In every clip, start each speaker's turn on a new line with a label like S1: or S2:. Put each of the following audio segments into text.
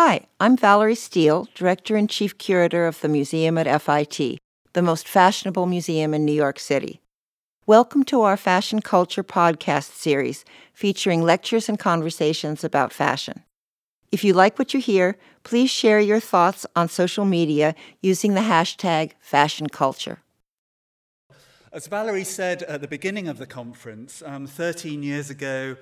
S1: Hi, I'm Valerie Steele, Director and Chief Curator of the Museum at FIT, the most fashionable museum in New York City. Welcome to our Fashion Culture podcast series featuring lectures and conversations about fashion. If you like what you hear, please share your thoughts on social media using the hashtag #FashionCulture.
S2: As Valerie said at the beginning of the conference, um, 13 years ago,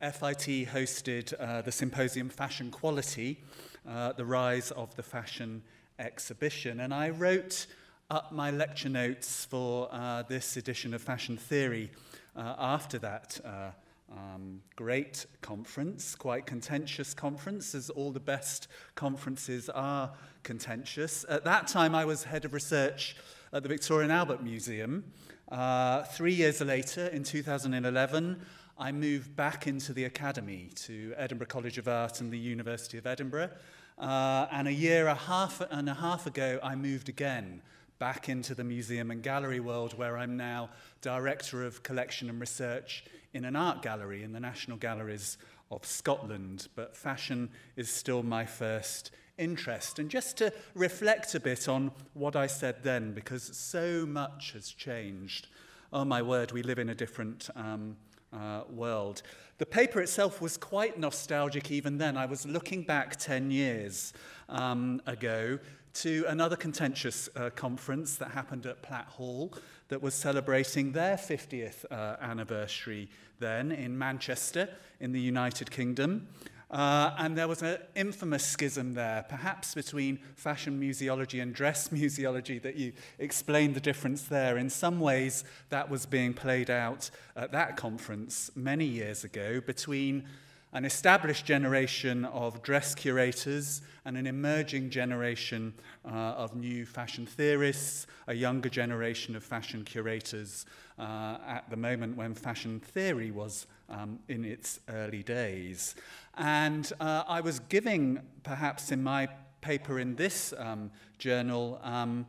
S2: FIT hosted uh, the symposium Fashion Quality, uh, the rise of the fashion exhibition. And I wrote up my lecture notes for uh, this edition of Fashion Theory uh, after that uh, um, great conference, quite contentious conference, as all the best conferences are contentious. At that time, I was head of research at the Victoria and Albert Museum. Uh, three years later, in 2011, I moved back into the academy to Edinburgh College of Art and the University of Edinburgh. Uh, and a year a half and a half ago, I moved again back into the museum and gallery world, where I'm now director of collection and research in an art gallery in the National Galleries of Scotland. But fashion is still my first interest. And just to reflect a bit on what I said then, because so much has changed. Oh my word, we live in a different. Um, uh, world. The paper itself was quite nostalgic even then. I was looking back 10 years um, ago to another contentious uh, conference that happened at Platt Hall that was celebrating their 50th uh, anniversary then in Manchester in the United Kingdom. Uh, and there was an infamous schism there, perhaps between fashion museology and dress museology, that you explained the difference there. In some ways, that was being played out at that conference many years ago between an established generation of dress curators and an emerging generation uh, of new fashion theorists, a younger generation of fashion curators uh, at the moment when fashion theory was um, in its early days. And uh, I was giving, perhaps in my paper in this um, journal, um,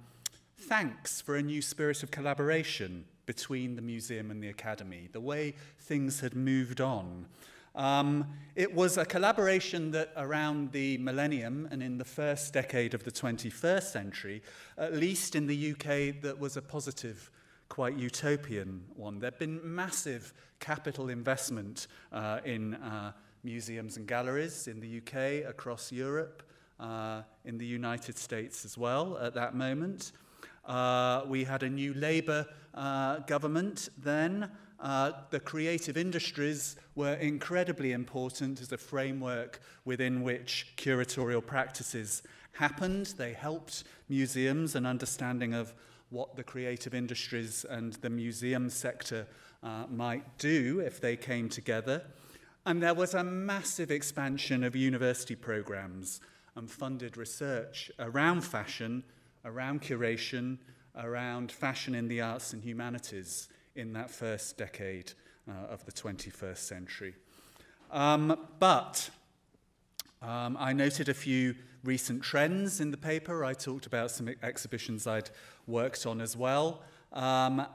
S2: thanks for a new spirit of collaboration between the museum and the academy, the way things had moved on. Um, it was a collaboration that around the millennium and in the first decade of the 21st century, at least in the UK, that was a positive, quite utopian one. There'd been massive capital investment uh, in uh, museums and galleries in the UK, across Europe, uh, in the United States as well at that moment. Uh, we had a new Labour uh, government then. Uh, the creative industries were incredibly important as a framework within which curatorial practices happened. They helped museums an understanding of what the creative industries and the museum sector uh, might do if they came together. And there was a massive expansion of university programs and funded research around fashion, around curation, around fashion in the arts and humanities in that first decade uh, of the 21st century. Um, but um, I noted a few recent trends in the paper. I talked about some exhibitions I'd worked on as well. Um, uh,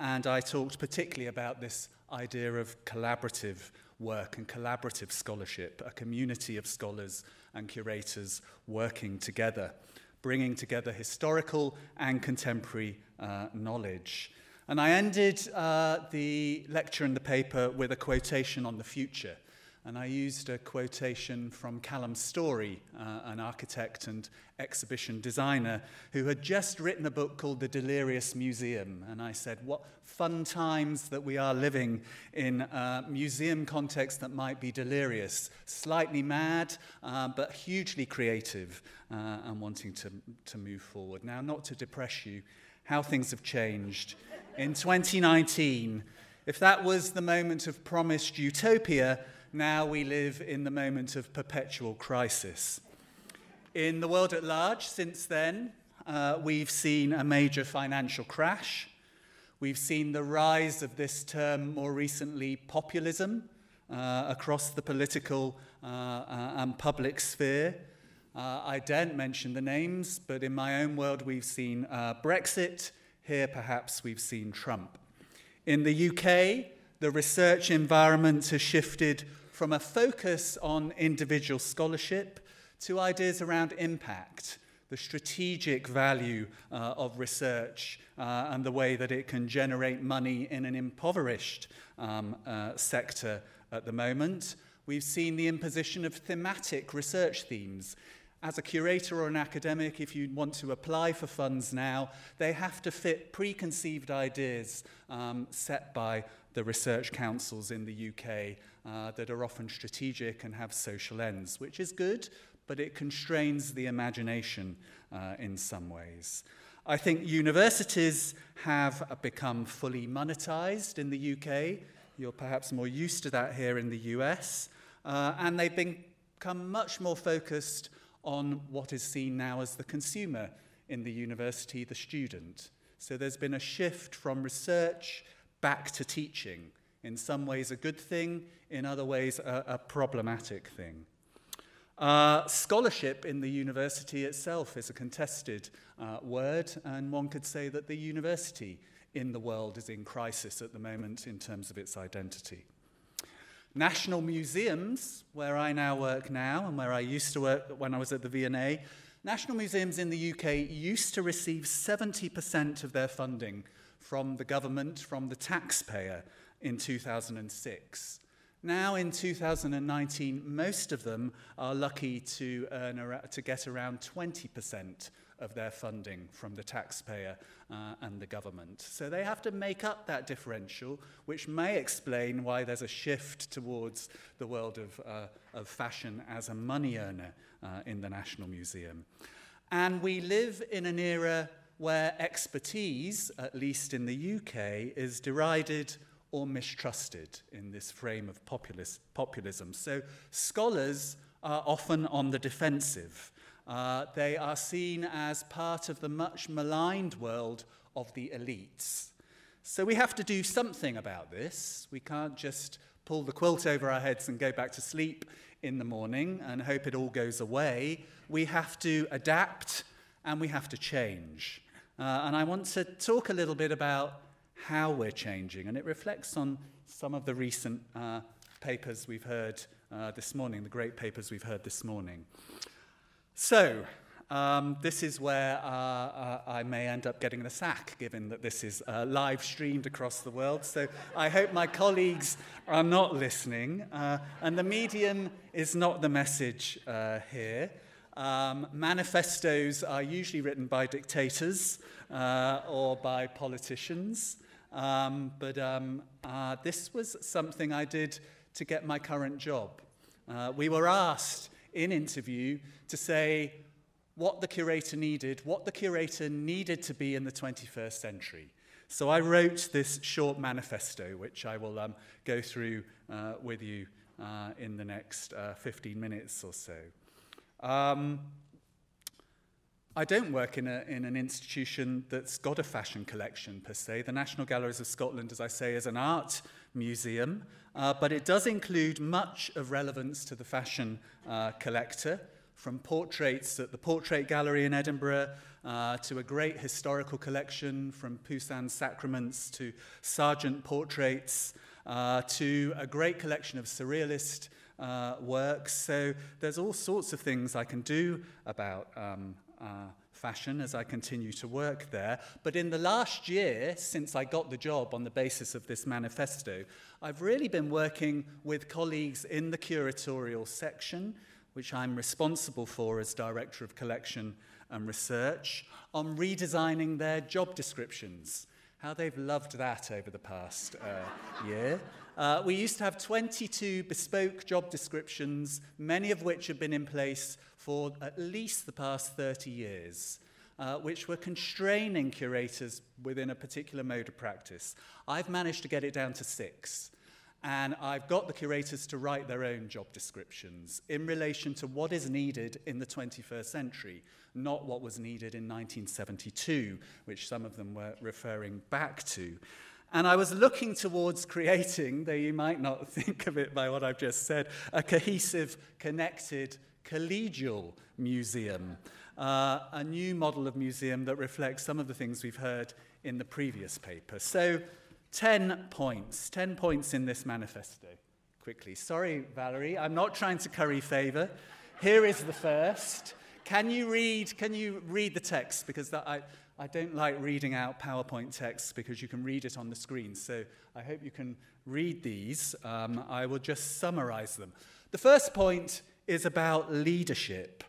S2: and I talked particularly about this idea of collaborative work and collaborative scholarship, a community of scholars and curators working together, bringing together historical and contemporary uh, knowledge. And I ended uh, the lecture in the paper with a quotation on the future. And I used a quotation from Calum Storrie, uh, an architect and exhibition designer, who had just written a book called The Delirious Museum. And I said, What fun times that we are living in a museum context that might be delirious, slightly mad, uh, but hugely creative uh, and wanting to, to move forward. Now, not to depress you, how things have changed in 2019. If that was the moment of promised utopia, now we live in the moment of perpetual crisis. In the world at large, since then, uh, we've seen a major financial crash. We've seen the rise of this term more recently, populism, uh, across the political uh, uh and public sphere. Uh, I daren't mention the names, but in my own world, we've seen uh, Brexit, here, perhaps, we've seen Trump. In the UK, the research environment has shifted from a focus on individual scholarship to ideas around impact, the strategic value uh, of research uh, and the way that it can generate money in an impoverished um, uh, sector at the moment. We've seen the imposition of thematic research themes. As a curator or an academic, if you want to apply for funds now, they have to fit preconceived ideas um, set by the research councils in the UK uh, that are often strategic and have social ends, which is good, but it constrains the imagination uh, in some ways. I think universities have become fully monetized in the UK. You're perhaps more used to that here in the US. Uh, and they've become much more focused on what is seen now as the consumer in the university, the student. So there's been a shift from research back to teaching. In some ways, a good thing, in other ways, a, a problematic thing. Uh, scholarship in the university itself is a contested uh, word, and one could say that the university in the world is in crisis at the moment in terms of its identity. National museums, where I now work now and where I used to work when I was at the V&A, national museums in the UK used to receive 70% of their funding from the government, from the taxpayer in 2006. Now in 2019, most of them are lucky to, earn, to get around 20% of their funding from the taxpayer uh, and the government. So they have to make up that differential, which may explain why there's a shift towards the world of, uh, of fashion as a money earner uh, in the National Museum. And we live in an era where expertise, at least in the UK, is derided or mistrusted in this frame of populist, populism. So scholars are often on the defensive Uh, they are seen as part of the much maligned world of the elites. So we have to do something about this. We can't just pull the quilt over our heads and go back to sleep in the morning and hope it all goes away. We have to adapt and we have to change. Uh, and I want to talk a little bit about how we're changing, and it reflects on some of the recent uh, papers we've heard uh, this morning, the great papers we've heard this morning. So, um, this is where uh, uh, I may end up getting the sack, given that this is uh, live streamed across the world. So I hope my colleagues are not listening. Uh, and the medium is not the message uh, here. Um, manifestos are usually written by dictators or by politicians. Um, but um, this was something I did to get my current job. we were asked in interview to say what the curator needed, what the curator needed to be in the 21st century. So I wrote this short manifesto, which I will um, go through uh, with you uh, in the next uh, 15 minutes or so. Um, I don't work in, a, in an institution that's got a fashion collection per se. The National Galleries of Scotland, as I say, is an art museum, uh, but it does include much of relevance to the fashion uh, collector, from portraits at the Portrait Gallery in Edinburgh uh, to a great historical collection from Poussin's Sacraments to Sargent portraits uh, to a great collection of surrealist uh, works. So there's all sorts of things I can do about um, uh, fashion as I continue to work there. But in the last year, since I got the job on the basis of this manifesto, I've really been working with colleagues in the curatorial section, which I'm responsible for as Director of Collection and Research, on redesigning their job descriptions. How they've loved that over the past uh, year. Uh, we used to have 22 bespoke job descriptions, many of which have been in place for at least the past 30 years, uh, which were constraining curators within a particular mode of practice. I've managed to get it down to six. And I've got the curators to write their own job descriptions in relation to what is needed in the 21st century, not what was needed in 1972, which some of them were referring back to. And I was looking towards creating, though you might not think of it by what I've just said, a cohesive, connected, collegial museum, uh, a new model of museum that reflects some of the things we've heard in the previous paper. So, 10 points, 10 points in this manifesto. Quickly. Sorry, Valerie, I'm not trying to curry favor. here is the first. Can you read, can you read the text? Because that, I, I don't like reading out PowerPoint text because you can read it on the screen. So I hope you can read these. Um, I will just summarize them. The first point is about leadership.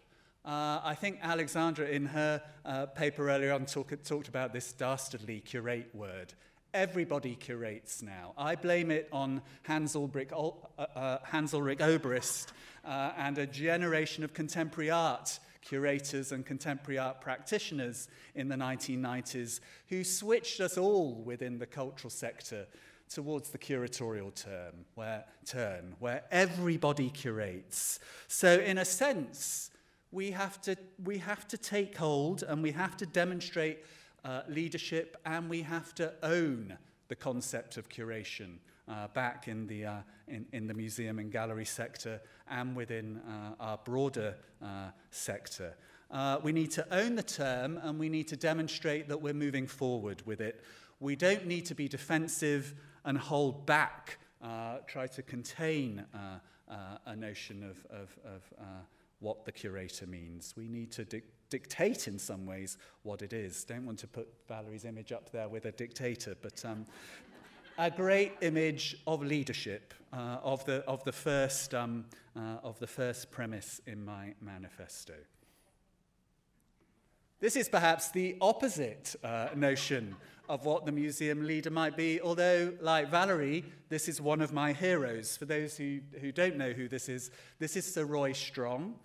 S2: Uh, I think Alexandra, in her uh, paper earlier on, talk, talked about this dastardly curate word. Everybody curates now. I blame it on Hans Ulrich, uh, uh, Hans Ulrich Obrist uh, and a generation of contemporary art curators and contemporary art practitioners in the 1990s who switched us all within the cultural sector towards the curatorial term, where, turn, where everybody curates. So, in a sense, we have to, we have to take hold and we have to demonstrate uh, leadership and we have to own the concept of curation uh, back in the, uh, in, in the museum and gallery sector and within uh, our broader uh, sector. Uh, we need to own the term and we need to demonstrate that we're moving forward with it. We don't need to be defensive and hold back, uh, try to contain uh, uh, a notion of, of, of uh, what the curator means. We need to di- dictate in some ways what it is. Don't want to put Valerie's image up there with a dictator, but um, a great image of leadership uh, of, the, of, the first, um, uh, of the first premise in my manifesto. This is perhaps the opposite uh, notion of what the museum leader might be, although, like Valerie, this is one of my heroes. For those who, who don't know who this is, this is Sir Roy Strong.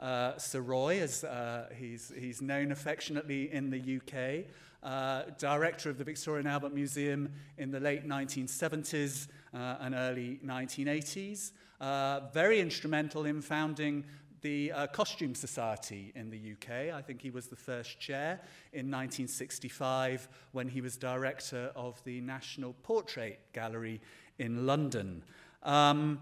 S2: Uh, Sir Roy, as uh, he's, he's known affectionately in the UK, uh, director of the Victoria and Albert Museum in the late 1970s uh, and early 1980s. Uh, very instrumental in founding the uh, Costume Society in the UK. I think he was the first chair in 1965 when he was director of the National Portrait Gallery in London. Um,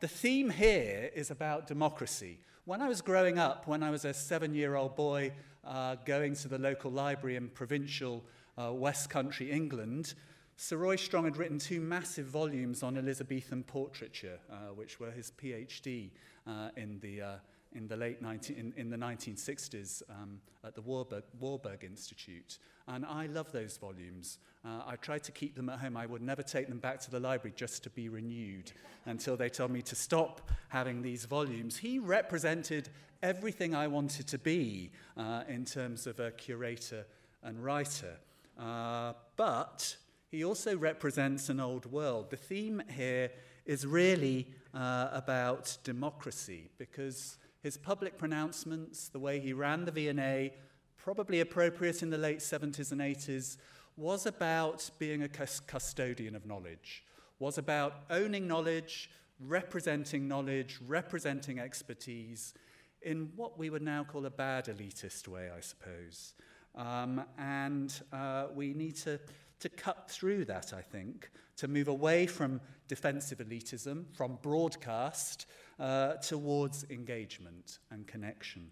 S2: the theme here is about democracy. When I was growing up, when I was a seven year old boy uh, going to the local library in provincial uh, West Country, England, Sir Roy Strong had written two massive volumes on Elizabethan portraiture, uh, which were his PhD uh, in, the, uh, in, the late 19, in, in the 1960s um, at the Warburg, Warburg Institute. And I love those volumes. Uh, I tried to keep them at home. I would never take them back to the library just to be renewed until they told me to stop having these volumes. He represented everything I wanted to be uh, in terms of a curator and writer. Uh, but he also represents an old world. The theme here is really uh, about democracy because his public pronouncements, the way he ran the V&A, probably appropriate in the late 70s and 80s, was about being a custodian of knowledge, was about owning knowledge, representing knowledge, representing expertise in what we would now call a bad elitist way, I suppose. Um, and uh, we need to to cut through that, I think, to move away from defensive elitism, from broadcast, uh, towards engagement and connection,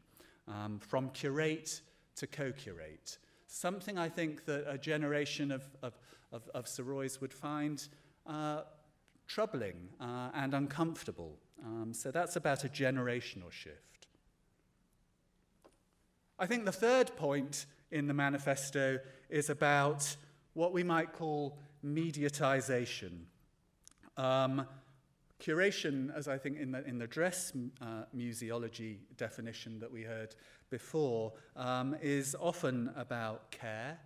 S2: um, from curate to co curate. Something I think that a generation of, of, of, of Sir Roys would find uh, troubling uh, and uncomfortable. Um, so that's about a generational shift. I think the third point in the manifesto is about what we might call mediatization. Um, curation, as I think in the, in the dress uh, museology definition that we heard before, um, is often about care,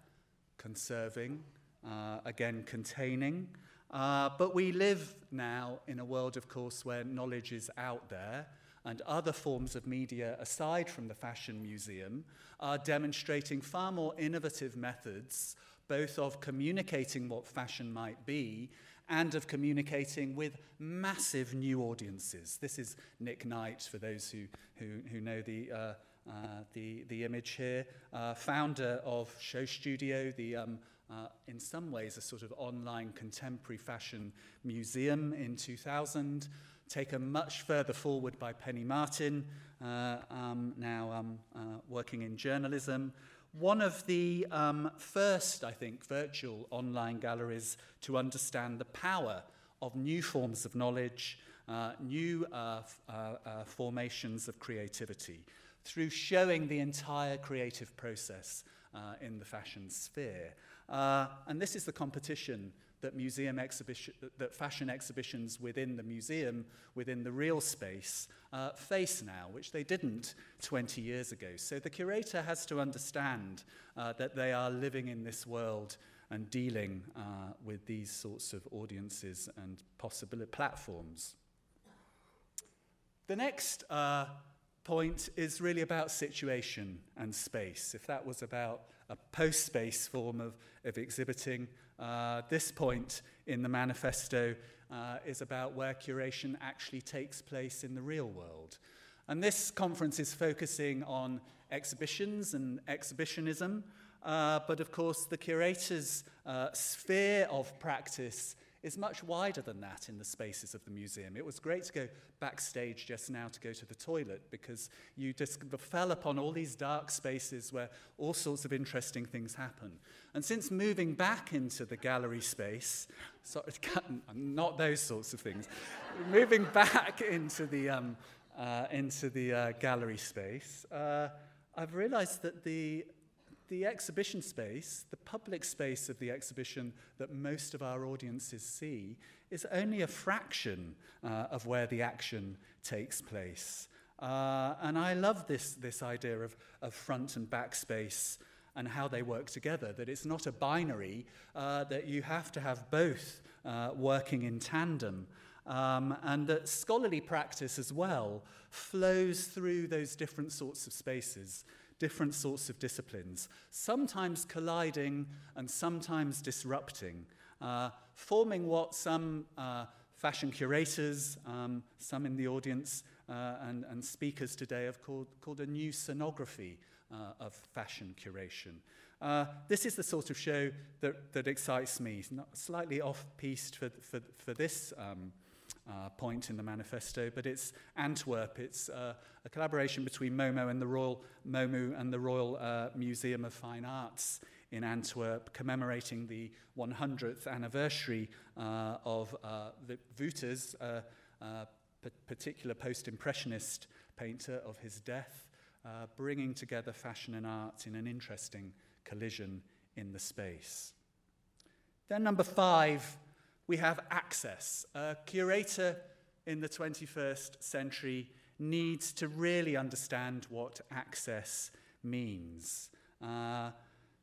S2: conserving, uh, again, containing. Uh, but we live now in a world, of course, where knowledge is out there, and other forms of media, aside from the Fashion Museum, are demonstrating far more innovative methods both of communicating what fashion might be and of communicating with massive new audiences. This is Nick Knight, for those who, who, who know the, uh, uh, the, the image here, uh, founder of SHOWstudio, the, um, uh, in some ways, a sort of online contemporary fashion museum in 2000, taken much further forward by Penny Martin, uh, um, now um, uh, working in journalism one of the um, first, I think, virtual online galleries to understand the power of new forms of knowledge uh, new uh, uh, uh, formations of creativity through showing the entire creative process uh, in the fashion sphere. Uh, and this is the competition that museum exhibition, that fashion exhibitions within the museum, within the real space, uh, face now, which they didn't 20 years ago. So the curator has to understand uh, that they are living in this world and dealing uh, with these sorts of audiences and possible platforms. The next uh, point is really about situation and space. If that was about a post space form of, of exhibiting, uh, this point in the manifesto uh, is about where curation actually takes place in the real world. And this conference is focusing on exhibitions and exhibitionism, uh, but of course, the curator's uh, sphere of practice is much wider than that in the spaces of the museum. It was great to go backstage just now to go to the toilet because you just fell upon all these dark spaces where all sorts of interesting things happen. And since moving back into the gallery space, sorry, not those sorts of things, moving back into the, um, uh, into the uh, gallery space, uh, I've realized that the the exhibition space, the public space of the exhibition that most of our audiences see, is only a fraction uh, of where the action takes place. Uh, and I love this, this idea of, of front and back space and how they work together, that it's not a binary, uh, that you have to have both uh, working in tandem. Um, and that scholarly practice as well flows through those different sorts of spaces different sorts of disciplines, sometimes colliding and sometimes disrupting, uh, forming what some uh, fashion curators, um, some in the audience, uh, and, and speakers today have called, called a new sonography uh, of fashion curation. Uh, this is the sort of show that, that excites me, slightly off-piste for, for, for this um, uh, point in the manifesto, but it's Antwerp. It's uh, a collaboration between MoMu and the Royal MoMU and the Royal uh, Museum of Fine Arts in Antwerp, commemorating the 100th anniversary uh, of uh, Wouters, uh, uh, particular post-impressionist painter of his death, uh, bringing together fashion and art in an interesting collision in the space. Then number five, we have access. A curator in the 21st century needs to really understand what access means. Uh,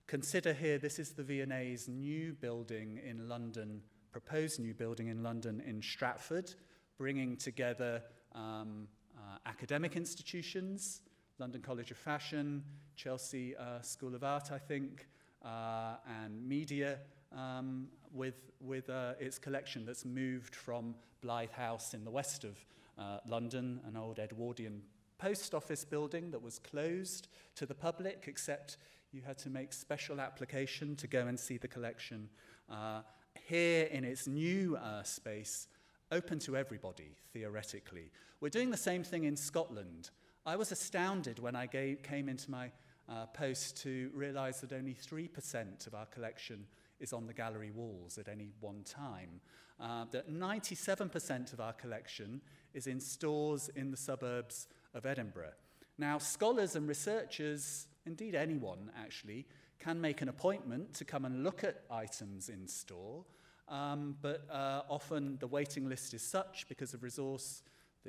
S2: consider here this is the V&A's new building in London, proposed new building in London in Stratford, bringing together um, uh, academic institutions, London College of Fashion, Chelsea uh, School of Art, I think, uh, and media um, with, with uh, its collection that's moved from Blythe House in the west of uh, London, an old Edwardian post office building that was closed to the public, except you had to make special application to go and see the collection. Uh, here in its new uh, space, open to everybody, theoretically. We're doing the same thing in Scotland. I was astounded when I gave, came into my uh, post to realize that only 3% of our collection is on the gallery walls at any one time. Uh, that 97% of our collection is in stores in the suburbs of Edinburgh. Now, scholars and researchers, indeed anyone actually, can make an appointment to come and look at items in store, um, but uh, often the waiting list is such because of resource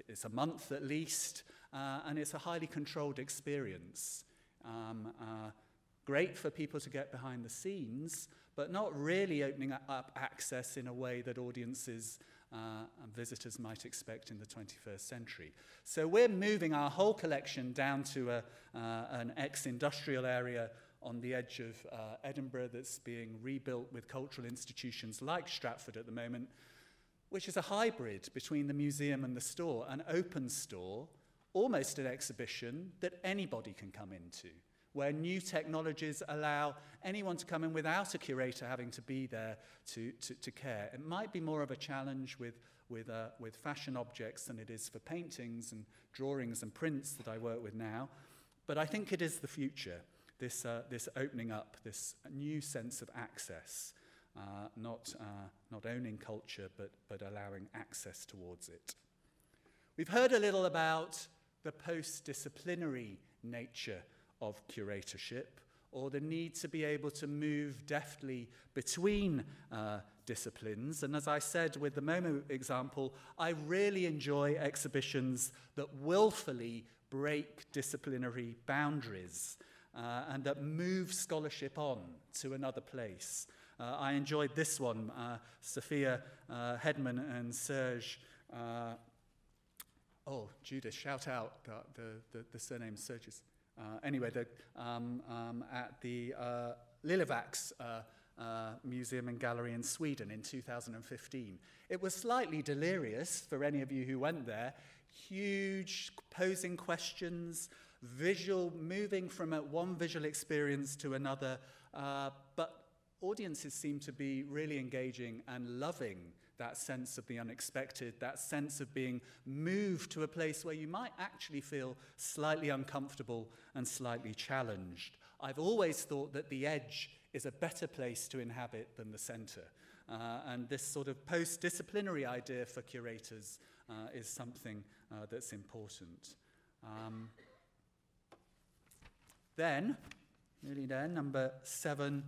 S2: it's a month at least, uh, and it's a highly controlled experience. Um, uh, great for people to get behind the scenes, but not really opening up access in a way that audiences uh, and visitors might expect in the 21st century. So we're moving our whole collection down to a, uh, an ex-industrial area on the edge of uh, Edinburgh that's being rebuilt with cultural institutions like Stratford at the moment, which is a hybrid between the museum and the store, an open store, almost an exhibition that anybody can come into where new technologies allow anyone to come in without a curator having to be there to, to, to care. It might be more of a challenge with, with, uh, with fashion objects than it is for paintings and drawings and prints that I work with now, but I think it is the future, this, uh, this opening up, this new sense of access, uh, not, uh, not owning culture, but, but allowing access towards it. We've heard a little about the post disciplinary nature of curatorship or the need to be able to move deftly between uh, disciplines. And as I said with the MoMu example, I really enjoy exhibitions that willfully break disciplinary boundaries uh, and that move scholarship on to another place. Uh, I enjoyed this one, uh, Sofia uh, Hedman and Serge. Uh, oh, Judith, shout out the, the, the, the surname Serges. Uh, anyway, the, um, um, at the uh, Liljevalchs uh, uh, Museum and Gallery in Sweden in 2015. It was slightly delirious for any of you who went there. Huge posing questions, visual, moving from a, one visual experience to another, uh, but audiences seem to be really engaging and loving that sense of the unexpected, that sense of being moved to a place where you might actually feel slightly uncomfortable and slightly challenged. I've always thought that the edge is a better place to inhabit than the center. Uh, and this sort of post disciplinary idea for curators uh, is something uh, that's important. Um, then, nearly there, number seven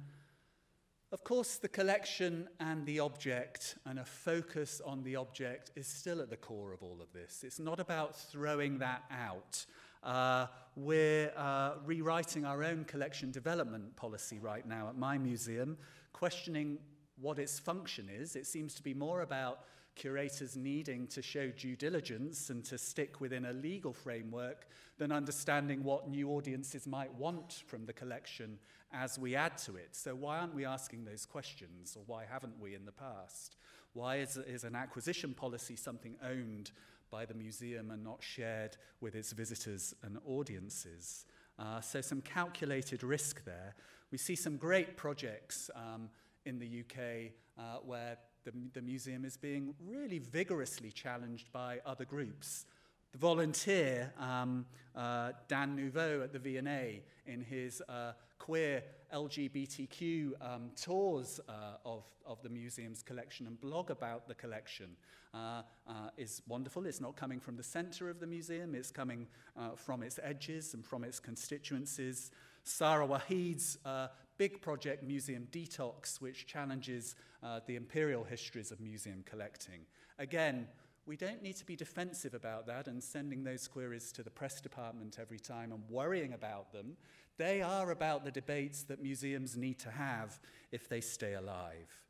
S2: of course, the collection and the object and a focus on the object is still at the core of all of this. It's not about throwing that out. Uh, we're uh, rewriting our own collection development policy right now at my museum, questioning what its function is. It seems to be more about curators needing to show due diligence and to stick within a legal framework than understanding what new audiences might want from the collection as we add to it. So, why aren't we asking those questions, or why haven't we in the past? Why is, is an acquisition policy something owned by the museum and not shared with its visitors and audiences? Uh, so, some calculated risk there. We see some great projects um, in the UK uh, where the, the museum is being really vigorously challenged by other groups. The volunteer, um, uh, Dan Nouveau at the V&A, in his uh, queer LGBTQ um, tours uh, of, of the museum's collection and blog about the collection uh, uh, is wonderful. It's not coming from the center of the museum, it's coming uh, from its edges and from its constituencies. Sara Wajid's uh, big project, Museum Detox, which challenges uh, the imperial histories of museum collecting. Again, we don't need to be defensive about that and sending those queries to the press department every time and worrying about them. They are about the debates that museums need to have if they stay alive.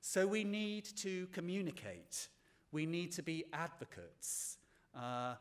S2: So we need to communicate. We need to be advocates. Uh,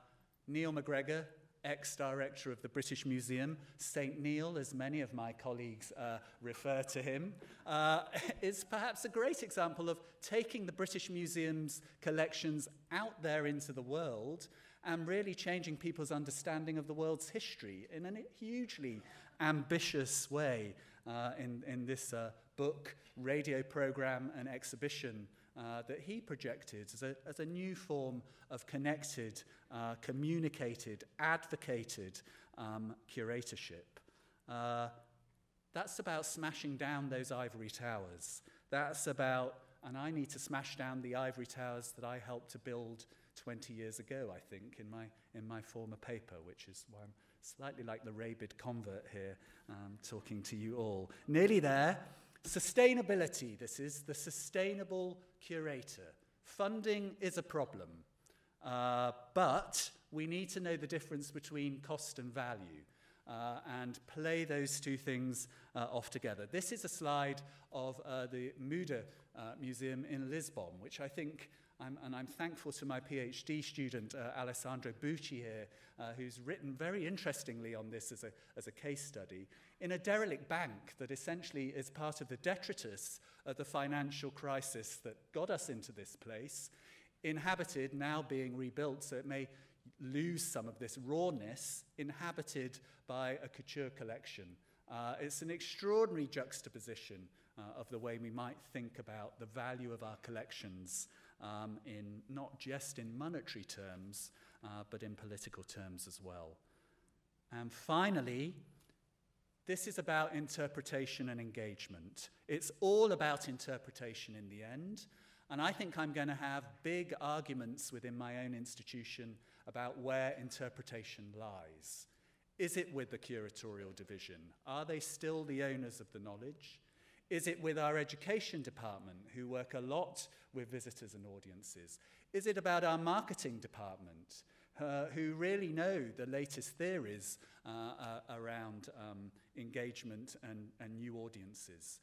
S2: Neil MacGregor, ex director of the British Museum, St. Neil, as many of my colleagues uh, refer to him, uh, is perhaps a great example of taking the British Museum's collections out there into the world and really changing people's understanding of the world's history in a hugely ambitious way uh, in, in this uh, book, radio program, and exhibition uh, that he projected as a, as a new form of connected, uh, communicated, advocated um, curatorship. Uh, that's about smashing down those ivory towers. That's about, and I need to smash down the ivory towers that I helped to build 20 years ago, I think, in my, in my former paper, which is why I'm slightly like the rabid convert here, um, talking to you all. Nearly there. Sustainability, this is the sustainable curator. Funding is a problem, uh, but we need to know the difference between cost and value. Uh, and play those two things uh, off together. This is a slide of uh, the MUDE uh, Museum in Lisbon, which I think I'm, and I'm thankful to my PhD student, uh, Alessandro Bucci here, uh, who's written very interestingly on this as a, as a case study, in a derelict bank that essentially is part of the detritus of the financial crisis that got us into this place, inhabited, now being rebuilt, so it may lose some of this rawness, inhabited by a couture collection. Uh, it's an extraordinary juxtaposition uh, of the way we might think about the value of our collections um, in not just in monetary terms, uh, but in political terms as well. And finally, this is about interpretation and engagement. It's all about interpretation in the end. And I think I'm going to have big arguments within my own institution about where interpretation lies. Is it with the curatorial division? Are they still the owners of the knowledge? Is it with our education department, who work a lot with visitors and audiences? Is it about our marketing department, uh, who really know the latest theories uh, uh, around um, engagement and, and new audiences?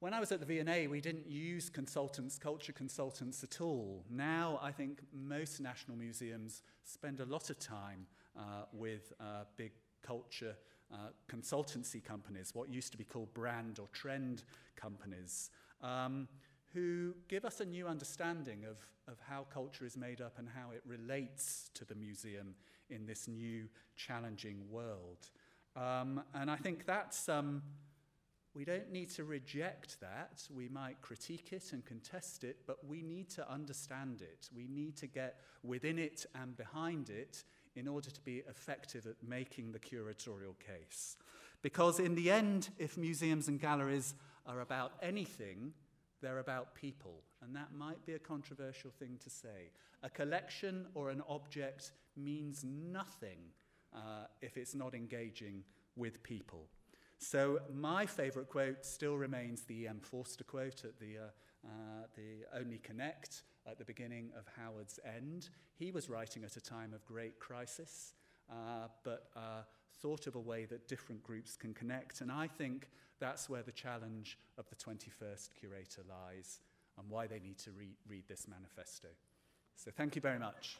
S2: When I was at the V&A, we didn't use consultants, culture consultants at all. Now, I think most national museums spend a lot of time uh, with uh, big culture uh, consultancy companies, what used to be called brand or trend companies, um, who give us a new understanding of, of how culture is made up and how it relates to the museum in this new, challenging world. Um, and I think that's. Um, we don't need to reject that. We might critique it and contest it, but we need to understand it. We need to get within it and behind it in order to be effective at making the curatorial case. Because in the end, if museums and galleries are about anything, they're about people. And that might be a controversial thing to say. A collection or an object means nothing uh, if it's not engaging with people. So my favourite quote still remains the E.M. Forster quote at the, uh, uh, the Only Connect at the beginning of Howard's End. He was writing at a time of great crisis, uh, but uh, thought of a way that different groups can connect. And I think that's where the challenge of the 21st curator lies and why they need to re- read this manifesto. So thank you very much.